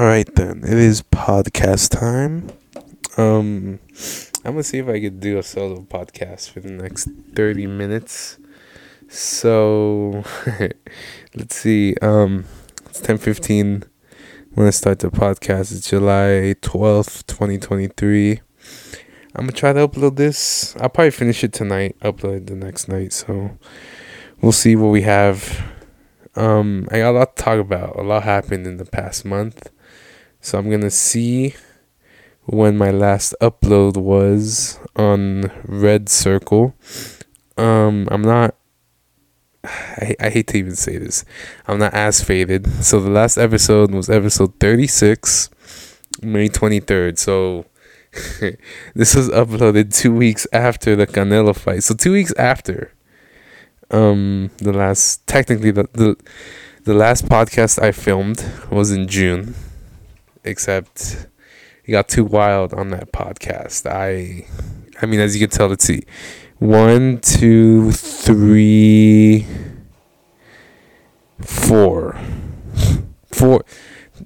All right then, it is podcast time. Um, I'm gonna see if I could do a solo podcast for the next thirty minutes. So, let's see. Um, it's ten fifteen when I start the podcast. It's July twelfth, twenty twenty three. I'm gonna try to upload this. I'll probably finish it tonight. Upload it the next night. So, we'll see what we have. Um, I got a lot to talk about. A lot happened in the past month. So I'm gonna see when my last upload was on Red Circle. Um, I'm not. I, I hate to even say this. I'm not as faded. So the last episode was episode 36, May 23rd. So this was uploaded two weeks after the Canelo fight. So two weeks after. Um, the last technically the the, the last podcast I filmed was in June except it got too wild on that podcast. I, I mean, as you can tell, let's see, one, two, three, four, four.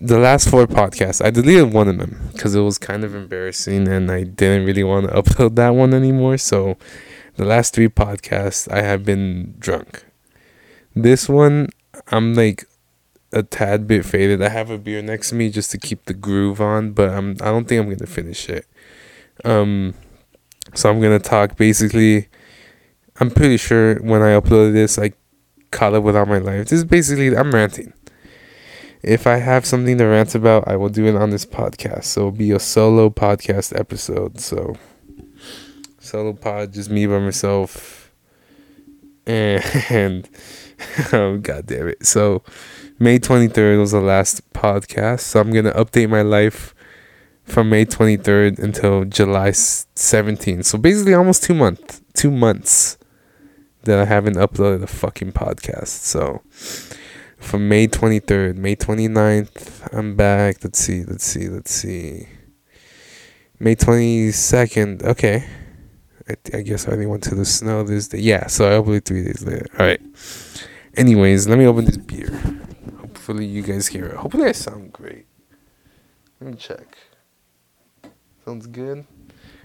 The last four podcasts, I deleted one of them because it was kind of embarrassing, and I didn't really want to upload that one anymore. So, the last three podcasts, I have been drunk. This one, I'm like a tad bit faded. I have a beer next to me just to keep the groove on, but I'm I don't think I'm gonna finish it. Um, so I'm gonna talk basically. I'm pretty sure when I upload this, I caught up with all my life. This is basically I'm ranting. If I have something to rant about, I will do it on this podcast. So it'll be a solo podcast episode. So solo pod, just me by myself, and, and oh god damn it. So May 23rd was the last podcast. So I'm to update my life from May 23rd until July 17th. So basically almost 2 months. 2 months that I haven't uploaded a fucking podcast. So from May 23rd, May 29th, I'm back. Let's see, let's see, let's see. May 22nd. Okay. I, I guess I only went to the snow this day. Yeah, so I uploaded 3 days later. All right. Anyways, let me open this beer. Hopefully you guys hear it. Hopefully I sound great. Let me check. Sounds good.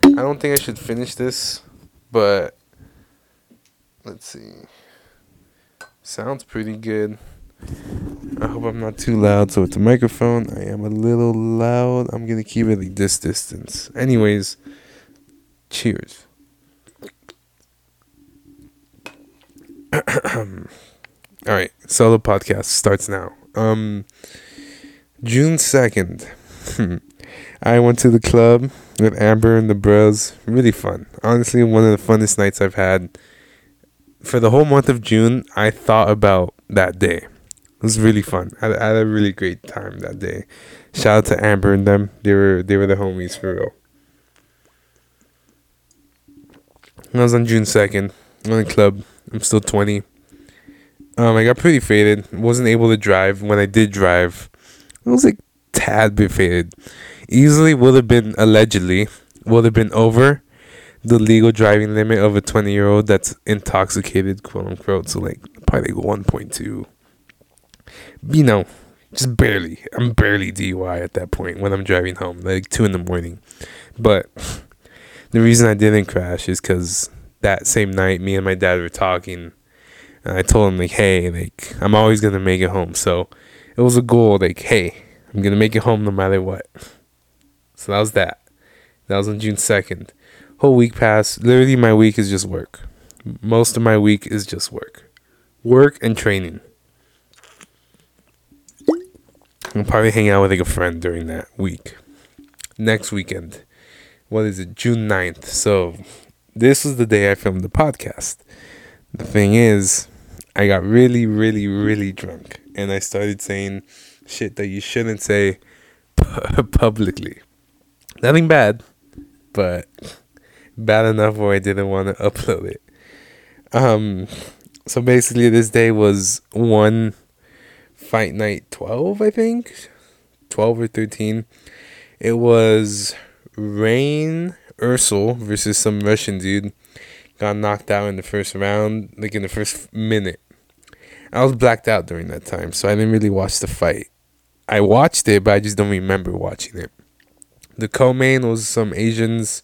I don't think I should finish this, but let's see. Sounds pretty good. I hope I'm not too loud. So with the microphone, I am a little loud. I'm gonna keep it like this distance. Anyways, cheers. All right, solo podcast starts now. Um, June second, I went to the club with Amber and the bros. Really fun. Honestly, one of the funnest nights I've had. For the whole month of June, I thought about that day. It was really fun. I, I had a really great time that day. Shout out to Amber and them. They were they were the homies for real. I was on June second. in the club. I'm still twenty. Um, I got pretty faded. Wasn't able to drive. When I did drive, I was like tad bit faded. Easily would have been allegedly would have been over the legal driving limit of a twenty year old that's intoxicated, quote unquote. So like probably like one point two. You know, just barely. I'm barely DUI at that point when I'm driving home, like two in the morning. But the reason I didn't crash is because that same night, me and my dad were talking and I told him like, hey, like I'm always gonna make it home. So it was a goal, like, hey, I'm gonna make it home no matter what. So that was that. That was on June second. Whole week passed. Literally, my week is just work. Most of my week is just work, work and training. I'll probably hang out with like a friend during that week. Next weekend, what is it? June 9th. So this was the day I filmed the podcast. The thing is, I got really, really, really drunk, and I started saying shit that you shouldn't say publicly. Nothing bad, but bad enough where I didn't want to upload it. Um, so basically, this day was one fight night twelve, I think, twelve or thirteen. It was Rain Eersel versus some Russian dude got knocked out in the first round, like in the first minute. I was blacked out during that time, so I didn't really watch the fight. I watched it, but I just don't remember watching it. The co-main was some Asians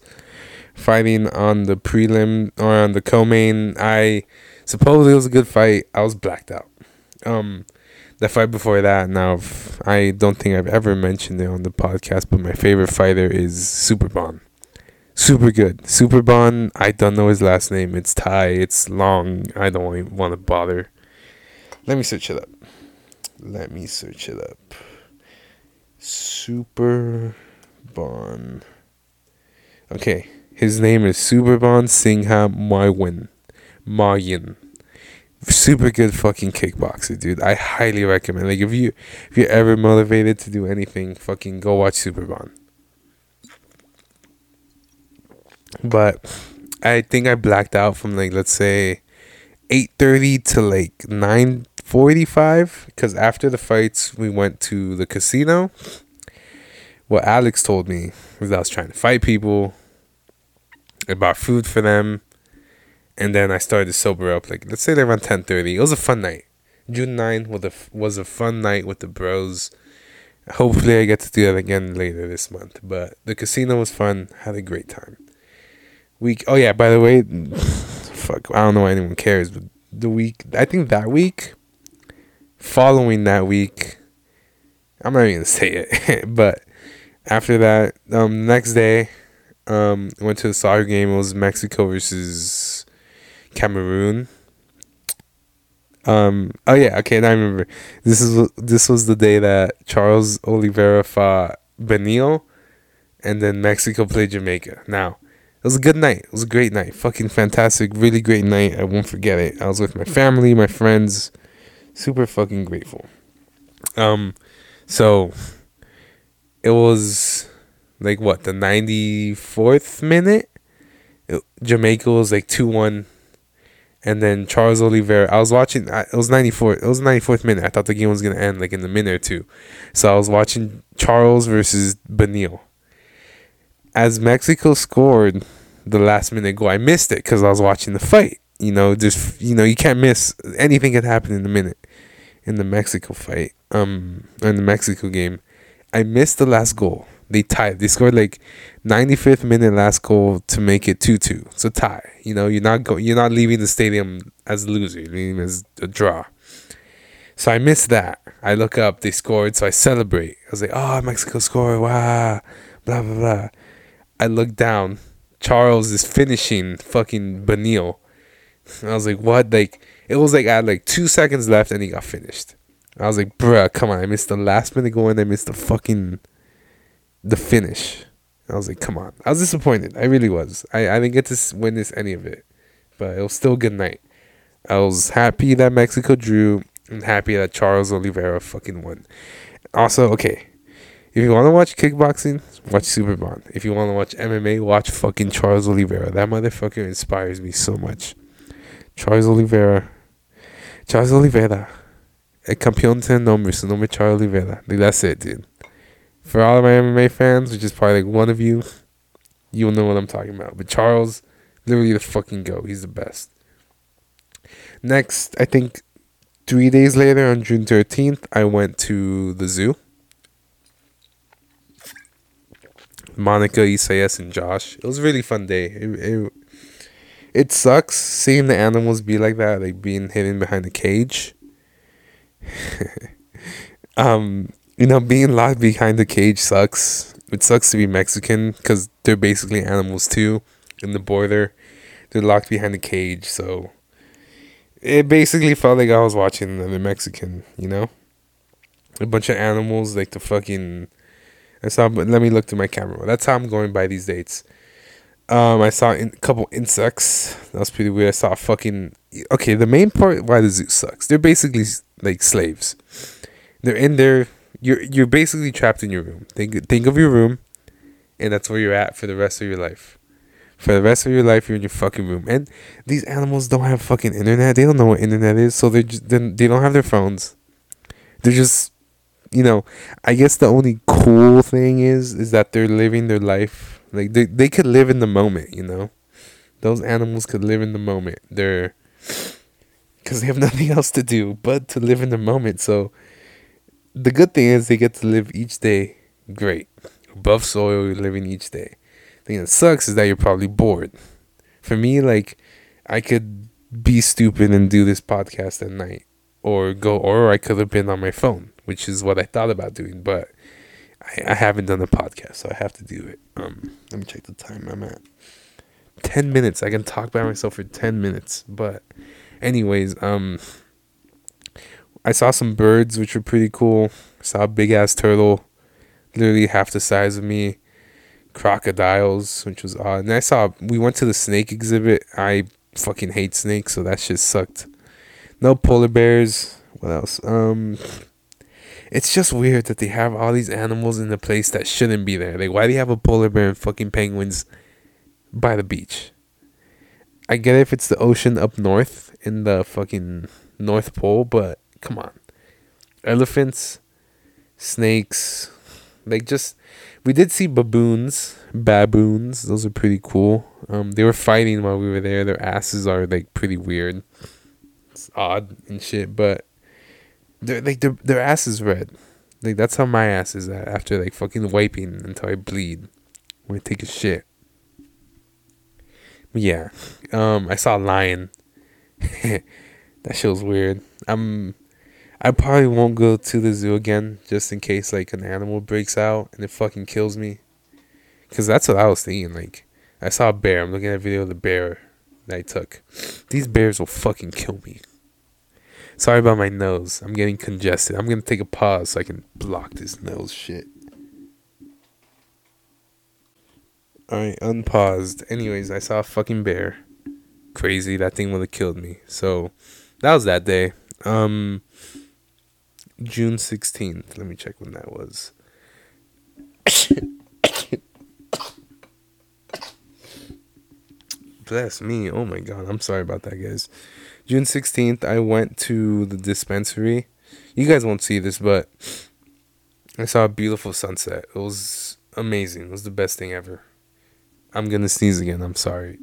fighting on the prelim or on the co-main. I supposedly it was a good fight. I was blacked out. Um, the fight before that. Now I don't think I've ever mentioned it on the podcast, but my favorite fighter is Superbon. Super good. Superbon. I don't know his last name. It's Thai. It's long. I don't want to bother. Let me search it up. Let me search it up. Super Bon. Okay, his name is Superbon Singha Mawynn. Maryin. Super good fucking kickboxer, dude. I highly recommend. Like if you if you're ever motivated to do anything, fucking go watch Superbon. But I think I blacked out from like let's say eight thirty to like 9:45 because after the fights we went to the casino. What alex told me was i was trying to fight people i bought food for them and then i started to sober up like let's say they around 10.30 it was a fun night. June 9 was a, was a fun night with the bros. Hopefully i get to do that again later this month. But the casino was fun. Had a great time week oh yeah by the way fuck i don't know why anyone cares but the week i think that week following that week, I'm not even gonna say it, but after that, um, next day, um, went to the soccer game. It was Mexico versus Cameroon. Um. Oh yeah. Okay. Now I remember. This is this was the day that Charles Oliveira fought Beneil, and then Mexico played Jamaica. Now, was a good night. It was a great night. Fucking fantastic. Really great night. I won't forget it. I was with my family, my friends super fucking grateful. Um, so it was like what the ninety fourth minute. It, Jamaica was like two one, and then Charles Oliveira. I was watching. It was ninety four. It was ninety fourth minute. I thought the game was gonna end like in a minute or two, so I was watching Charles versus Beneil As Mexico scored the last minute goal, I missed it because I was watching the fight. You know, just you know, you can't miss anything can happen in a minute in the Mexico fight, um, in the Mexico game. I missed the last goal. They tied. They scored like 95th minute last goal to make it 2-2. So tie. You know, you're not go you're not leaving the stadium as a loser. You're leaving as a draw. So I missed that. I look up, they scored, so I celebrate. I was like, oh, Mexico scored, wow, blah, blah, blah. I look down, Charles is finishing fucking Beneil. I was like, what? Like, it was like I had like two seconds left and he got finished. I was like, bruh, come on. I missed the last minute going. I missed the fucking the finish. I was like, come on. I was disappointed. I really was. I, I didn't get to witness any of it. But it was still a good night. I was happy that Mexico drew and happy that Charles Oliveira fucking won. Also, okay. If you want to watch kickboxing, watch Superbon. If you want to watch MMA, watch fucking Charles Oliveira. That motherfucker inspires me so much. Charles Oliveira Charles Oliveira. El campeón nombre, su nombre Charles Oliveira. That's it, dude. For all of my MMA fans, which is probably like one of you, you'll know what I'm talking about. But Charles, literally the fucking go. He's the best. Next, I think three days later on June 13th, I went to the zoo. Monica, Isaias, and Josh. It was a really fun day. It, it, it sucks seeing the animals be like that, like being hidden behind a cage. um, you know, being locked behind the cage sucks. It sucks to be Mexican because they're basically animals too. In the border, they're locked behind a cage, so it basically felt like I was watching another Mexican. You know, a bunch of animals like the fucking. That's how. Let me look to my camera. That's how I'm going by these dates. Um, I saw a couple insects. That was pretty weird. I saw a fucking. Okay, the main part why the zoo sucks. They're basically like slaves. They're in there. You're you're basically trapped in your room. Think think of your room, and that's where you're at for the rest of your life. For the rest of your life, you're in your fucking room. And these animals don't have fucking internet. They don't know what internet is, so they just they don't have their phones. They're just, you know. I guess the only cool thing is is that they're living their life like they they could live in the moment, you know. Those animals could live in the moment. They're because they have nothing else to do but to live in the moment. So the good thing is they get to live each day great. Above soil, you're living each day. The thing that sucks is that you're probably bored. For me, like, I could be stupid and do this podcast at night. Or go, or I could have been on my phone, which is what I thought about doing, but I, I haven't done a podcast, so I have to do it. Um, let me check the time I'm at. 10 minutes. I can talk by myself for 10 minutes. But, anyways, um, I saw some birds, which were pretty cool. Saw a big ass turtle, literally half the size of me. Crocodiles, which was odd. And I saw, we went to the snake exhibit. I fucking hate snakes, so that shit sucked. No polar bears. What else? Um, it's just weird that they have all these animals in a place that shouldn't be there. Like, why do you have a polar bear and fucking penguins by the beach? I get it if it's the ocean up north in the fucking North Pole, but Come on. Elephants, snakes, like just we did see baboons, baboons. Those are pretty cool. Um, they were fighting while we were there. Their asses are like pretty weird. It's odd and shit, but they're like their their ass is red. Like that's how my ass is after like fucking wiping until I bleed when I take a shit. But yeah, um, I saw a lion. that shit was weird. I'm I probably won't go to the zoo again just in case like an animal breaks out and it fucking kills me. Cause that's what I was thinking. Like I saw a bear. I'm looking at a video of the bear that I took. These bears will fucking kill me. Sorry about my nose. I'm getting congested. I'm gonna take a pause so I can block this nose shit. Alright, unpaused. Anyways, I saw a fucking bear. Crazy, that thing would have killed me. So that was that day. Um June 16th. Let me check when that was. Bless me. Oh my god. I'm sorry about that, guys. June 16th, I went to the dispensary. You guys won't see this, but I saw a beautiful sunset. It was amazing. It was the best thing ever. I'm going to sneeze again. I'm sorry.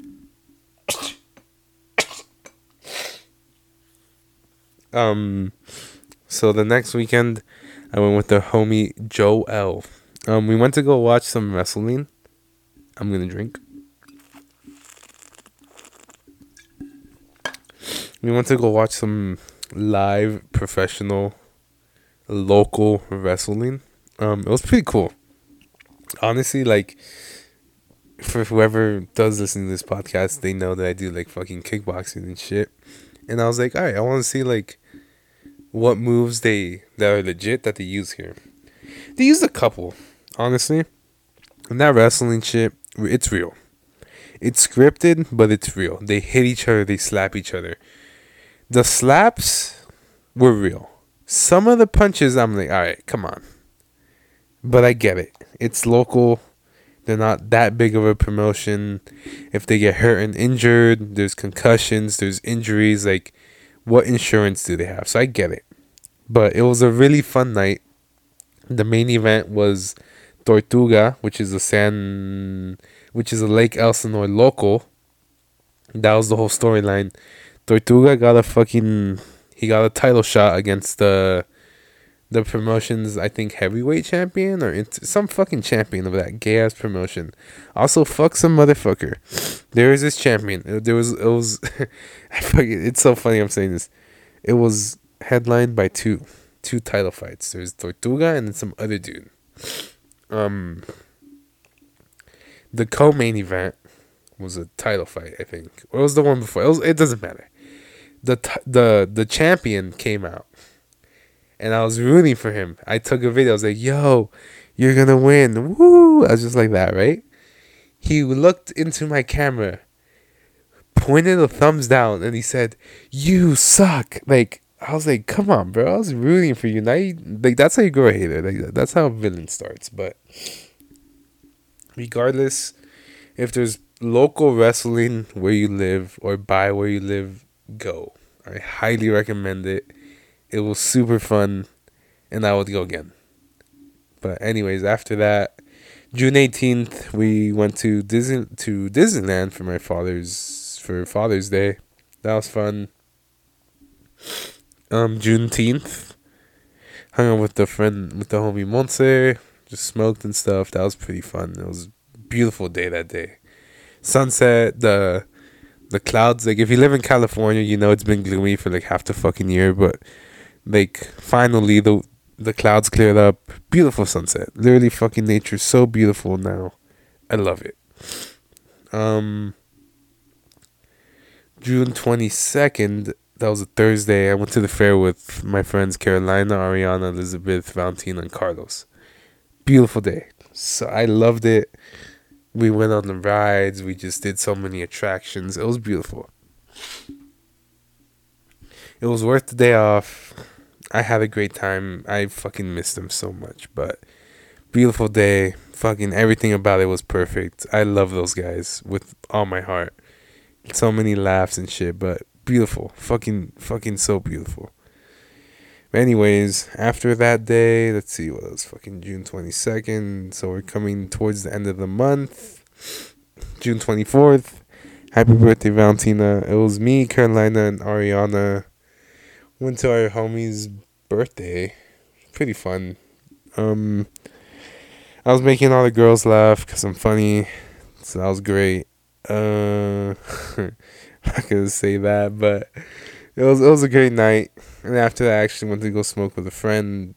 um so the next weekend, I went with the homie Joe L. Um, we went to go watch some wrestling. I'm gonna drink. We went to go watch some live professional local wrestling. Um, it was pretty cool. Honestly, like for whoever does listen to this podcast, they know that I do like fucking kickboxing and shit. And I was like, all right, I want to see like what moves they that are legit that they use here. They used a couple, honestly. And that wrestling shit, it's real. It's scripted, but it's real. They hit each other, they slap each other. The slaps were real. Some of the punches, I'm like, all right, come on. But I get it. It's local. They're not that big of a promotion. If they get hurt and injured, there's concussions, there's injuries. Like, what insurance do they have? So I get it. But it was a really fun night. The main event was Tortuga, which is a San which is a Lake Elsinore local. That was the whole storyline. Tortuga got a fucking he got a title shot against the the promotion's I think heavyweight champion or some fucking champion of that gay ass promotion. Also, fuck some motherfucker. There is this champion. There was it was. It's so funny. I'm saying this. It was headlined by two two title fights. There's Tortuga and then some other dude. Um. The co-main event was a title fight, I think. Or it was the one before. It, was, it doesn't matter. The t- the the champion came out and I was rooting for him. I took a video. I was like, "Yo, you're gonna win!" Woo! I was just like that, right? He looked into my camera, pointed a thumbs down, and he said, "You suck!" Like I was like, "Come on, bro! I was rooting for you." Now, you, like that's how you grow a hater. Like that's how a villain starts. But regardless, if there's local wrestling where you live or by where you live, go. I highly recommend it it was super fun, and I would go again. But anyways, after that, June eighteenth, we went to Disney to Disneyland for my father's for Father's Day. That was fun. Um, Juneteenth, hung out with the friend with the homie Monse, just smoked and stuff. That was pretty fun. It was beautiful day that day. Sunset, the the clouds. Like if you live in California, you know it's been gloomy for like half the fucking year, but like finally the the clouds cleared up. Beautiful sunset. Literally fucking nature so beautiful now. I love it. Um June 22nd, that was a Thursday. I went to the fair with my friends Carolina, Ariana, Elizabeth, Valentina, and Carlos. Beautiful day. So I loved it. We went on the rides. We just did so many attractions. It was beautiful. It was worth the day off. I had a great time. I fucking missed them so much, but beautiful day. Fucking everything about it was perfect. I love those guys with all my heart. So many laughs and shit, but beautiful. Fucking fucking so beautiful. Anyways, after that day, let's see what was fucking June 22nd. So we're coming towards the end of the month. June 24th. Happy birthday, Valentina. It was me, Carolina, and Ariana. Went to our homie's birthday. Pretty fun. Um, I was making all the girls laugh because I'm funny. So that was great. Uh, I'm not gonna say that, but it was it was a great night. And after that, I actually went to go smoke with a friend.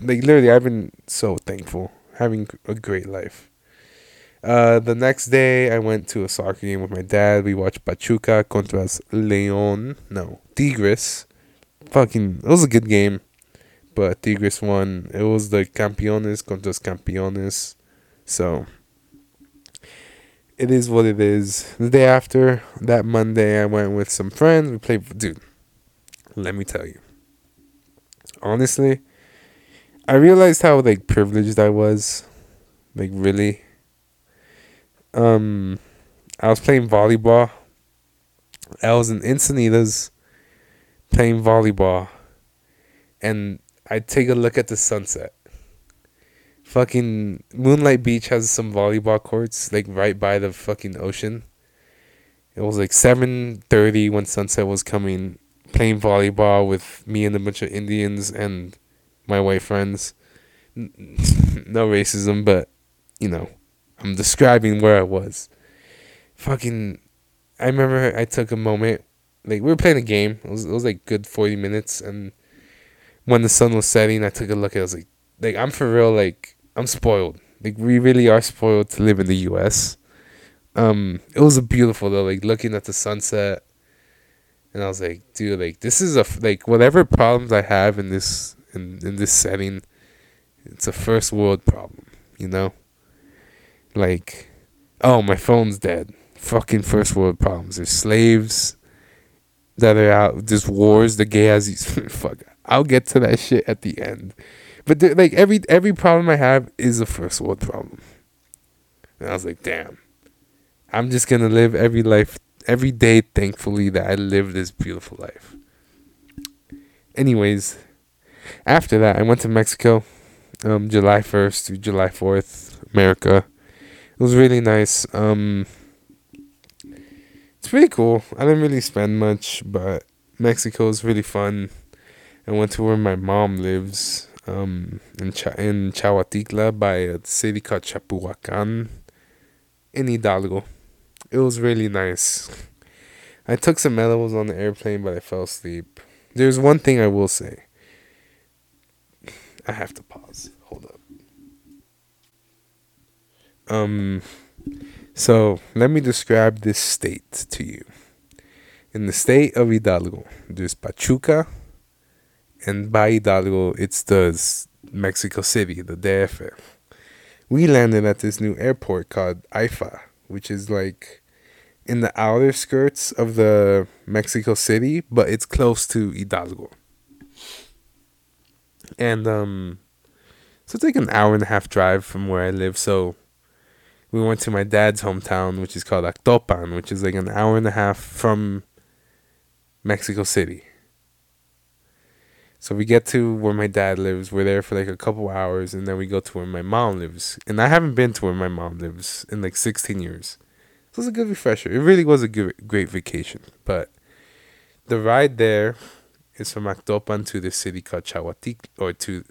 Like literally, I've been so thankful, having a great life. Uh, the next day, I went to a soccer game with my dad. We watched Pachuca contra Leon. No, Tigres. Fucking, it was a good game, but Tigres won. It was the Campeones contra Campeones. So, it is what it is. The day after, that Monday, I went with some friends. We played, dude. Let me tell you. Honestly, I realized how like privileged I was. Like really. Um, I was playing volleyball. I was in Encinitas playing volleyball, and I take a look at the sunset fucking Moonlight Beach has some volleyball courts like right by the fucking ocean. It was like 7:30 when sunset was coming playing volleyball with me and a bunch of Indians and my white friends. no racism, but you know, I'm describing where I was. Fucking I remember I took a moment like we were playing a game. It was it was like good 40 minutes and when the sun was setting, I took a look I was like like I'm for real like I'm spoiled. Like we really are spoiled to live in the U.S. Um, it was beautiful though, like looking at the sunset, and I was like, dude, like this is a like whatever problems I have in this in in this setting, it's a first world problem, you know. Like, oh, my phone's dead. Fucking first world problems. There's slaves that are out. There's wars. The gay fuck. I'll get to that shit at the end. But like every every problem I have is a first world problem. And I was like, damn. I'm just gonna live every life every day thankfully that I live this beautiful life. Anyways, after that I went to Mexico, um, July first to July fourth, America. It was really nice. Um it's pretty cool. I didn't really spend much, but Mexico is really fun. I went to where my mom lives um, in, Ch- in by a city called Chapulhuacán in Hidalgo. It was really nice. I took some edibles on the airplane, but I fell asleep. There's one thing I will say. I have to pause. Hold up. Um, so let me describe this state to you. In the state of Hidalgo, there's Pachuca, and by Hidalgo, it's the Mexico City, the DF. We landed at this new airport called AIFA, which is like in the outer skirts of the Mexico City, but it's close to Hidalgo. And um so it's like an hour and a half drive from where I live. So we went to my dad's hometown, which is called Actopan, which is like an hour and a half from Mexico City. So we get to where my dad lives. We're there for like a couple hours, and then we go to where my mom lives. And I haven't been to where my mom lives in like 16 years. So it's a good refresher. It really was a good, great vacation. But the ride there is from Actopan to the city called Chahuatic, or to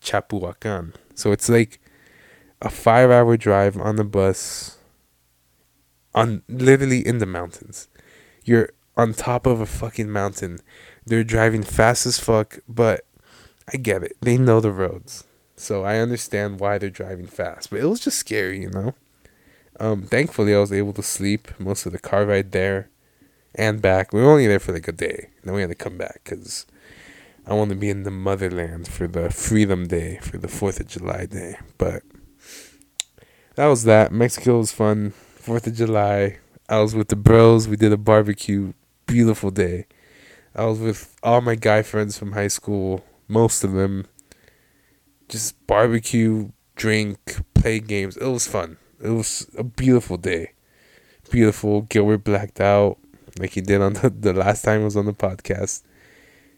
Chapulhuacán. So it's like a five hour drive on the bus on literally in the mountains. You're on top of a fucking mountain. They're driving fast as fuck, but I get it. They know the roads. So I understand why they're driving fast. But it was just scary, you know? Um, thankfully I was able to sleep most of the car ride there and back. We were only there for like a day. Then we had to come back because I want to be in the motherland for the Freedom Day, for the 4th of July day. But that was that. Mexico was fun. 4th of July. I was with the bros. We did a barbecue. Beautiful day. I was with all my guy friends from high school, most of them. Just barbecue, drink, play games. It was fun. It was a beautiful day. Beautiful. Gilbert blacked out like he did on the, the last time I was on the podcast.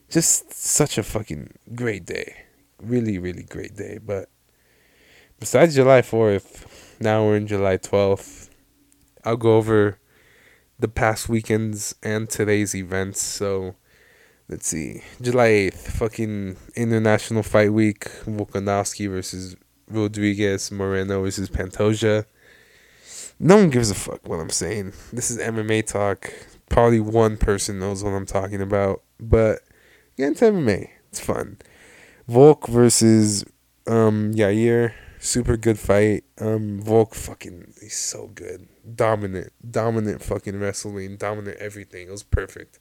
Just such a fucking great day. Really, really great day. But besides July 4th, now we're in July 12th. I'll go over the past weekends and today's events. So let's see. July 8th, fucking International Fight Week. Volkanovski versus Rodriguez. Moreno versus Pantoja. No one gives a fuck what I'm saying. This is MMA talk. Probably one person knows what I'm talking about. But get into MMA. It's fun. Volk versus um Yair. Super good fight. Um Volk fucking he's so good. Dominant. Dominant fucking wrestling. Dominant everything. It was perfect.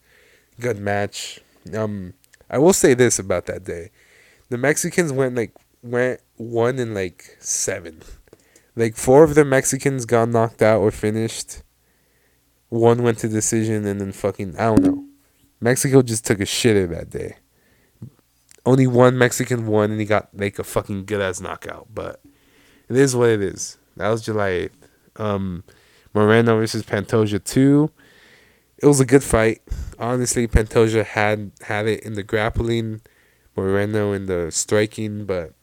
Good match. Um I will say this about that day. The Mexicans went like went one in like seven. Like four of the Mexicans got knocked out or finished. One went to decision and then fucking I don't know. Mexico just took a shitter that day. Only one Mexican won and he got like a fucking good ass knockout, but it is what it is. That was July 8th. Um Moreno versus Pantoja 2. It was a good fight. Honestly, Pantoja had had it in the grappling, Moreno in the striking, but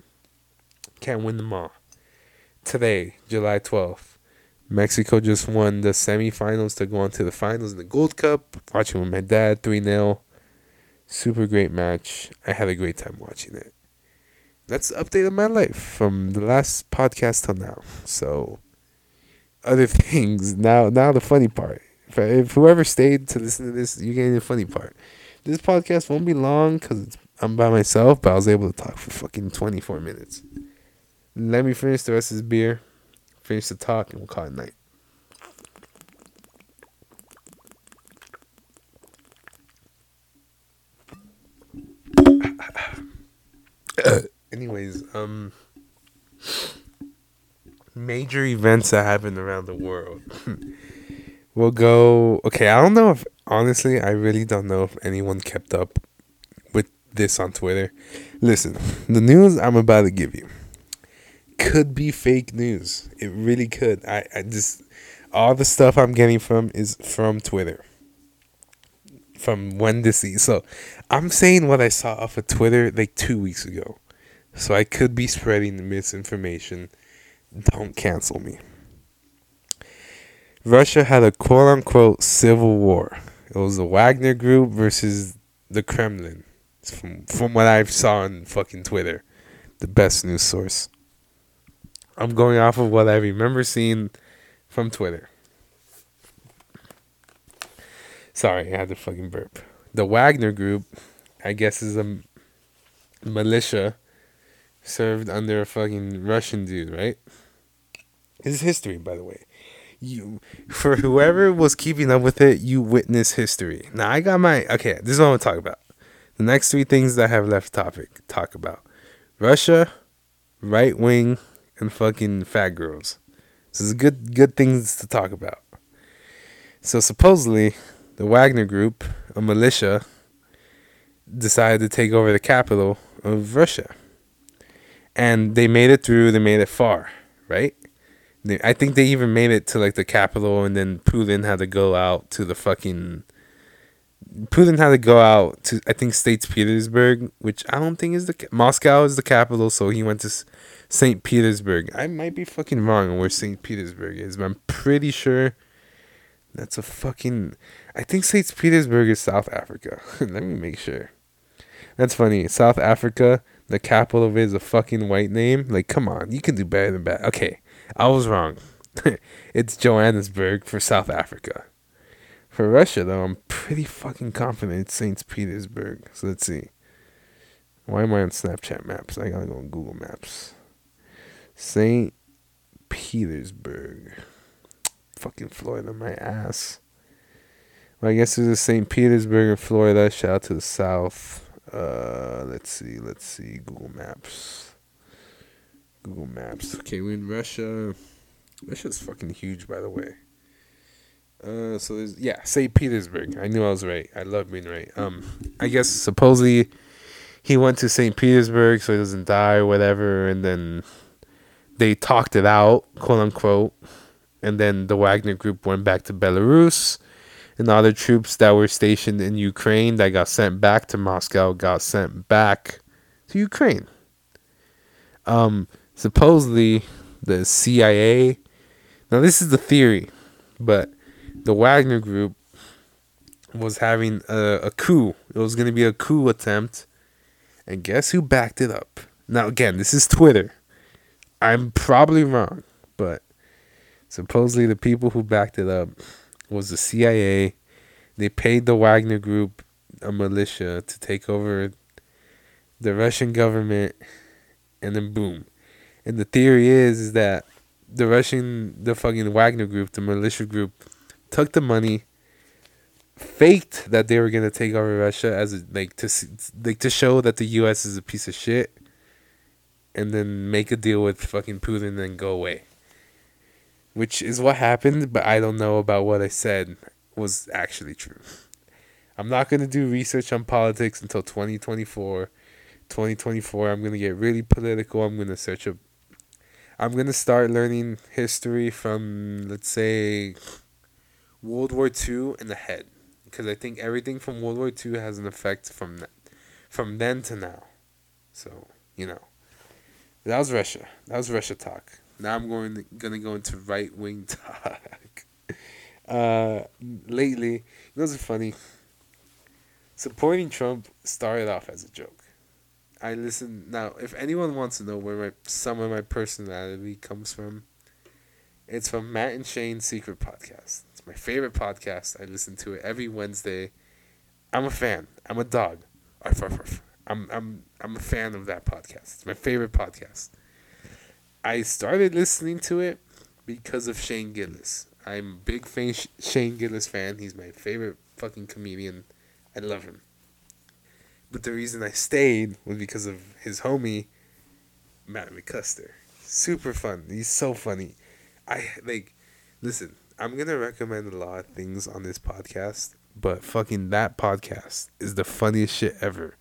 can't win them all. Today, July 12th, Mexico just won the semifinals to go on to the finals in the Gold Cup. Watching with my dad, 3 0. Super great match. I had a great time watching it. That's the update of my life from the last podcast till now. So, other things. Now, now the funny part. If, whoever stayed to listen to this, you're getting the funny part. This podcast won't be long because I'm by myself, but I was able to talk for fucking 24 minutes. Let me finish the rest of this beer, finish the talk, and we'll call it night. Anyways, um, major events that happened around the world. we'll go. Okay, I don't know if honestly, I really don't know if anyone kept up with this on Twitter. Listen, the news I'm about to give you could be fake news. It really could. I, I just all the stuff I'm getting from is from Twitter. From when this so I'm saying what I saw off of Twitter like two weeks ago. So I could be spreading misinformation. Don't cancel me. Russia had a quote unquote civil war. It was the Wagner group versus the Kremlin. From from what I saw on fucking Twitter. The best news source. I'm going off of what I remember seeing from Twitter. Sorry, I had to fucking burp. The Wagner Group, I guess, is a militia served under a fucking Russian dude, right? This is history, by the way. You, for whoever was keeping up with it, you witness history. Now I got my okay. This is what I'm gonna talk about. The next three things that I have left topic talk about: Russia, right wing and fucking fat girls. This is good good things to talk about. So supposedly, the Wagner Group, a militia, decided to take over the capital of Russia. And they made it through, they made it far, right? I think they even made it to like the capital and then Putin had to go out to the fucking Putin had to go out to I think St. Petersburg, which I don't think is the Moscow is the capital, so he went to St. Petersburg. I might be fucking wrong on where St. Petersburg is, but I'm pretty sure that's a fucking. I think St. Petersburg is South Africa. Let me make sure. That's funny. South Africa, the capital of it is a fucking white name. Like, come on, you can do better than that. Okay, I was wrong. it's Johannesburg for South Africa. For Russia, though, I'm pretty fucking confident it's St. Petersburg. So let's see. Why am I on Snapchat Maps? I gotta go on Google Maps. St. Petersburg. Fucking Florida, my ass. Well, I guess it's St. Petersburg in Florida. Shout out to the south. Uh, let's see, let's see. Google Maps. Google Maps. Okay, we're in Russia. Russia's fucking huge, by the way. Uh, so there's yeah, St. Petersburg. I knew I was right. I love being right. Um, I guess supposedly he went to St. Petersburg so he doesn't die or whatever, and then they talked it out, quote unquote, and then the Wagner group went back to Belarus, and other troops that were stationed in Ukraine that got sent back to Moscow got sent back to Ukraine. Um, supposedly the CIA. Now this is the theory, but the Wagner group was having a, a coup. It was going to be a coup attempt. And guess who backed it up? Now, again, this is Twitter. I'm probably wrong, but supposedly the people who backed it up was the CIA. They paid the Wagner group, a militia, to take over the Russian government, and then boom. And the theory is, is that the Russian, the fucking Wagner group, the militia group, took the money, faked that they were gonna take over Russia as a, like to like to show that the U.S. is a piece of shit, and then make a deal with fucking Putin and then go away. Which is what happened, but I don't know about what I said was actually true. I'm not gonna do research on politics until 2024. 2024, I'm gonna get really political. I'm gonna search up. I'm gonna start learning history from, let's say, World War II and ahead, because I think everything from World War II has an effect from from then to now. So you know, that was Russia. That was Russia talk. Now I'm going to, gonna go into right wing talk. uh, lately, know what's funny? Supporting Trump started off as a joke. I listen now. If anyone wants to know where my some of my personality comes from, it's from Matt and Shane's Secret Podcast It's my favorite podcast. I listen to it every Wednesday. I'm a fan. I'm a dog. Arf, arf, arf. I'm I'm I'm a fan of that podcast. It's my favorite podcast. I started listening to it because of Shane Gillis. I'm a big fan, Shane Gillis fan. He's my favorite fucking comedian. I love him. But the reason I stayed was because of his homie, Matt McCusker. Super fun. He's so funny. I like listen, I'm gonna recommend a lot of things on this podcast, but fucking that podcast is the funniest shit ever.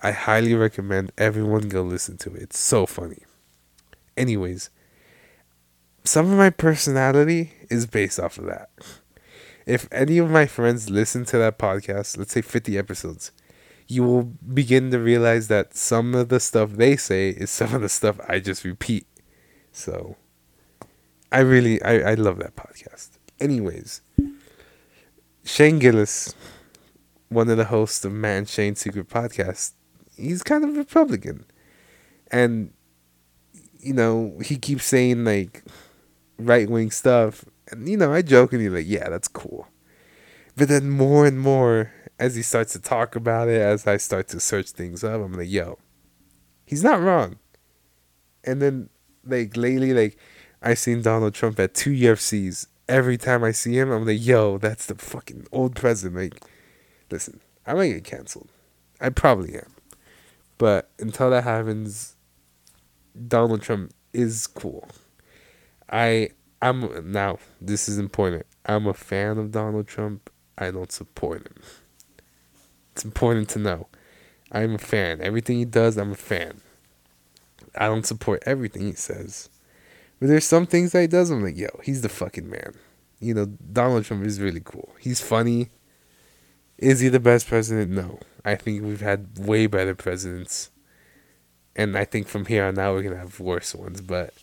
I highly recommend everyone go listen to it. It's so funny. Anyways, some of my personality is based off of that. If any of my friends listen to that podcast, let's say 50 episodes, you will begin to realize that some of the stuff they say is some of the stuff I just repeat. So, I really I, I love that podcast. Anyways, Shane Gillis, one of the hosts of Man Shane Secret Podcast, he's kind of Republican. And you know, he keeps saying like right wing stuff. And you know, I joke and jokingly like, yeah, that's cool. But then more and more as he starts to talk about it, as I start to search things up, I'm like, yo, he's not wrong. And then like lately, like I've seen Donald Trump at two UFCs. Every time I see him, I'm like, yo, that's the fucking old president. Like, listen, I might get canceled. I probably am. But until that happens, Donald Trump is cool. I I'm now this is important. I'm a fan of Donald Trump. I don't support him. It's important to know. I'm a fan. Everything he does, I'm a fan. I don't support everything he says. But there's some things that he does. I'm like, yo, he's the fucking man. You know, Donald Trump is really cool. He's funny. Is he the best president? No. I think we've had way better presidents. And I think from here on out, we're going to have worse ones. But,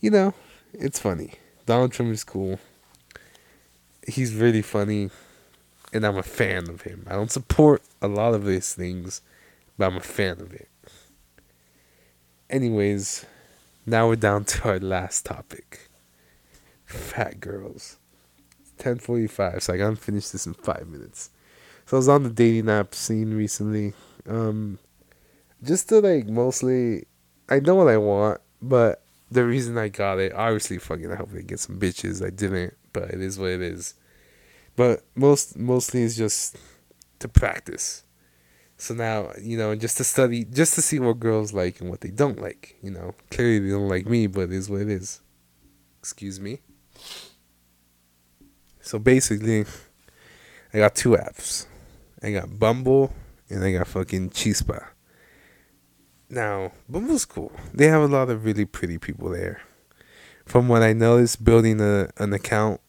you know, it's funny. Donald Trump is cool. He's really funny. And I'm a fan of him. I don't support a lot of these things, but I'm a fan of it. anyways, now we're down to our last topic. Fat girls. 10:45, so I gotta finish this in five minutes. So I was on the dating app scene recently, um, just to like mostly, I know what I want, but the reason I got it, obviously, fucking, I hope I get some bitches. I didn't, but it is what it is. But most mostly it's just to practice. So now, you know, just to study, just to see what girls like and what they don't like. You know, clearly they don't like me, but it is what it is. Excuse me. So basically, I got two apps. I got Bumble and I got fucking Chispa. Now, Bumble's cool. They have a lot of really pretty people there. From what I noticed, building a an account,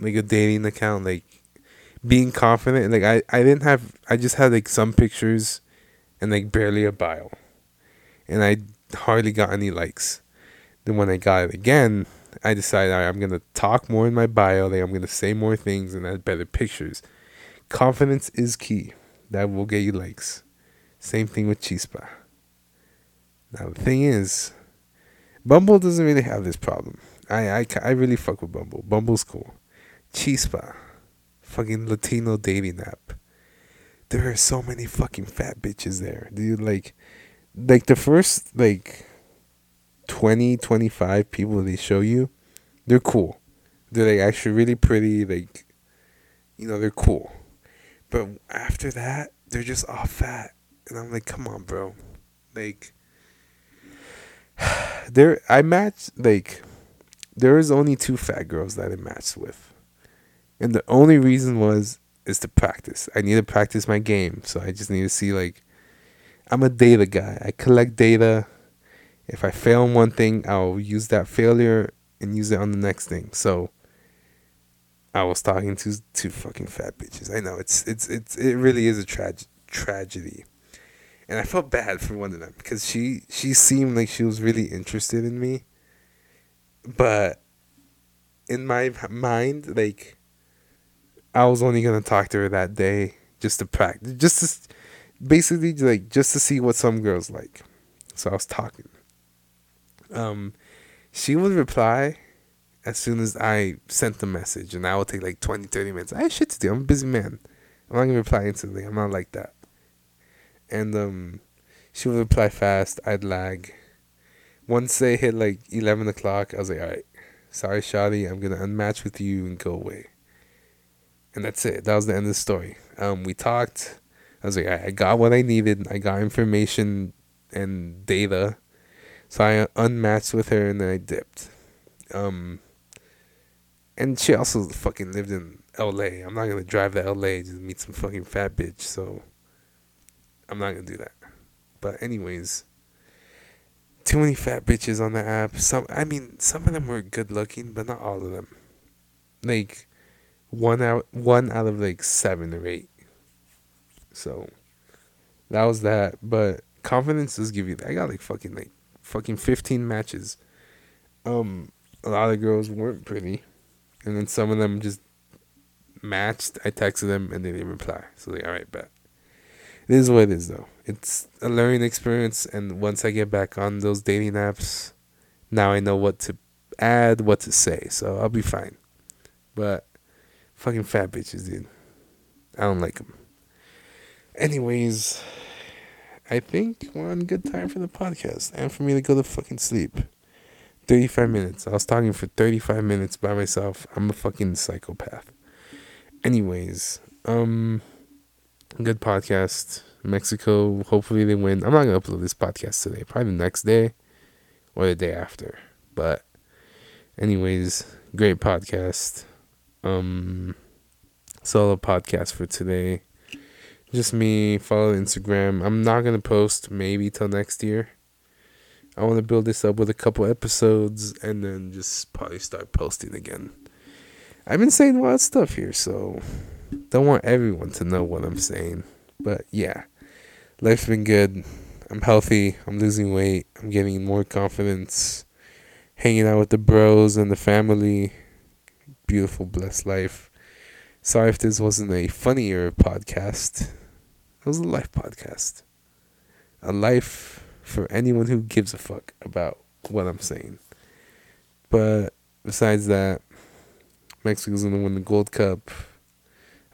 like a dating account, like being confident. Like I, I didn't have. I just had like some pictures, and like barely a bio, and I hardly got any likes. Then when I got it again, I decided right, I'm gonna talk more in my bio. Like I'm gonna say more things and add better pictures. Confidence is key. That will get you likes. Same thing with Chispa. Now the thing is, Bumble doesn't really have this problem. I, I, I really fuck with Bumble. Bumble's cool. Chispa, fucking Latino dating app. There are so many fucking fat bitches there, dude. Like, like the first like 20, 25 people they show you, they're cool. They're like actually really pretty. Like, you know, they're cool. But after that, they're just all fat, and I'm like, come on, bro. Like, there I matched like there was only two fat girls that I matched with. And the only reason was is to practice. I need to practice my game. So I just need to see like I'm a data guy. I collect data. If I fail on one thing, I'll use that failure and use it on the next thing. So I was talking to two fucking fat bitches. I know it's it's it's it really is a trage- tragedy and I felt bad for one of them because she she seemed like she was really interested in me, but in my mind, like I was only gonna talk to her that day just to practice, just to basically like just to see what some girls like. So I was talking. Um, she would reply as soon as I sent the message, and I would take like 20, 30 minutes. I have shit to do. I'm a busy man. I'm not gonna reply instantly. I'm not like that and um, she would reply fast. I'd lag. Once they hit like eleven o'clock, I was like, all right, sorry, Shadi, I'm gonna unmatch with you and go away. And that's it. That was the end of the story. Um, we talked. I was like, I got what I needed. I got information and data. So I unmatched with her and then I dipped. Um, and she also fucking lived in LA. I'm not gonna drive to LA to meet some fucking fat bitch. So I'm not gonna do that. But anyways, too many fat bitches on the app. Some, I mean, some of them were good looking, but not all of them. Like one out, one out of like seven or eight. So that was that. But confidence does give you. I got like fucking like fucking fifteen matches. Um, a lot of girls weren't pretty, and then some of them just matched. I texted them and they didn't reply. So like, all right, bet. It is what it is, though. It's a learning experience, and once I get back on those dating apps, now I know what to add, what to say, so I'll be fine. But fucking fat bitches, dude. I don't like them. Anyways, I think we're on good time for the podcast and for me to go to fucking sleep. 35 minutes. I was talking for 35 minutes by myself. I'm a fucking psychopath. Anyways, um good podcast. Mexico, hopefully they win. I'm not gonna upload this podcast today. Probably the next day or the day after. But anyways, great podcast. Um solo podcast for today. Just me, follow Instagram. I'm not gonna post maybe till next year. I want to build this up with a couple episodes and then just probably start posting again. I've been saying a lot of stuff here, so don't want everyone to know what I'm saying. But yeah, life's been good. I'm healthy. I'm losing weight. I'm getting more confidence. Hanging out with the bros and the family. Beautiful, blessed life. Sorry if this wasn't a funnier podcast. It was a life podcast. A life for anyone who gives a fuck about what I'm saying. But besides that, Mexico's gonna win the Gold Cup.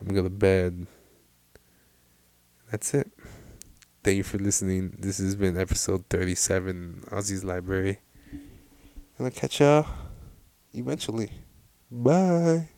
I'm gonna go to bed. That's it. Thank you for listening. This has been episode 37, Ozzy's Library. And I'll catch y'all eventually. Bye.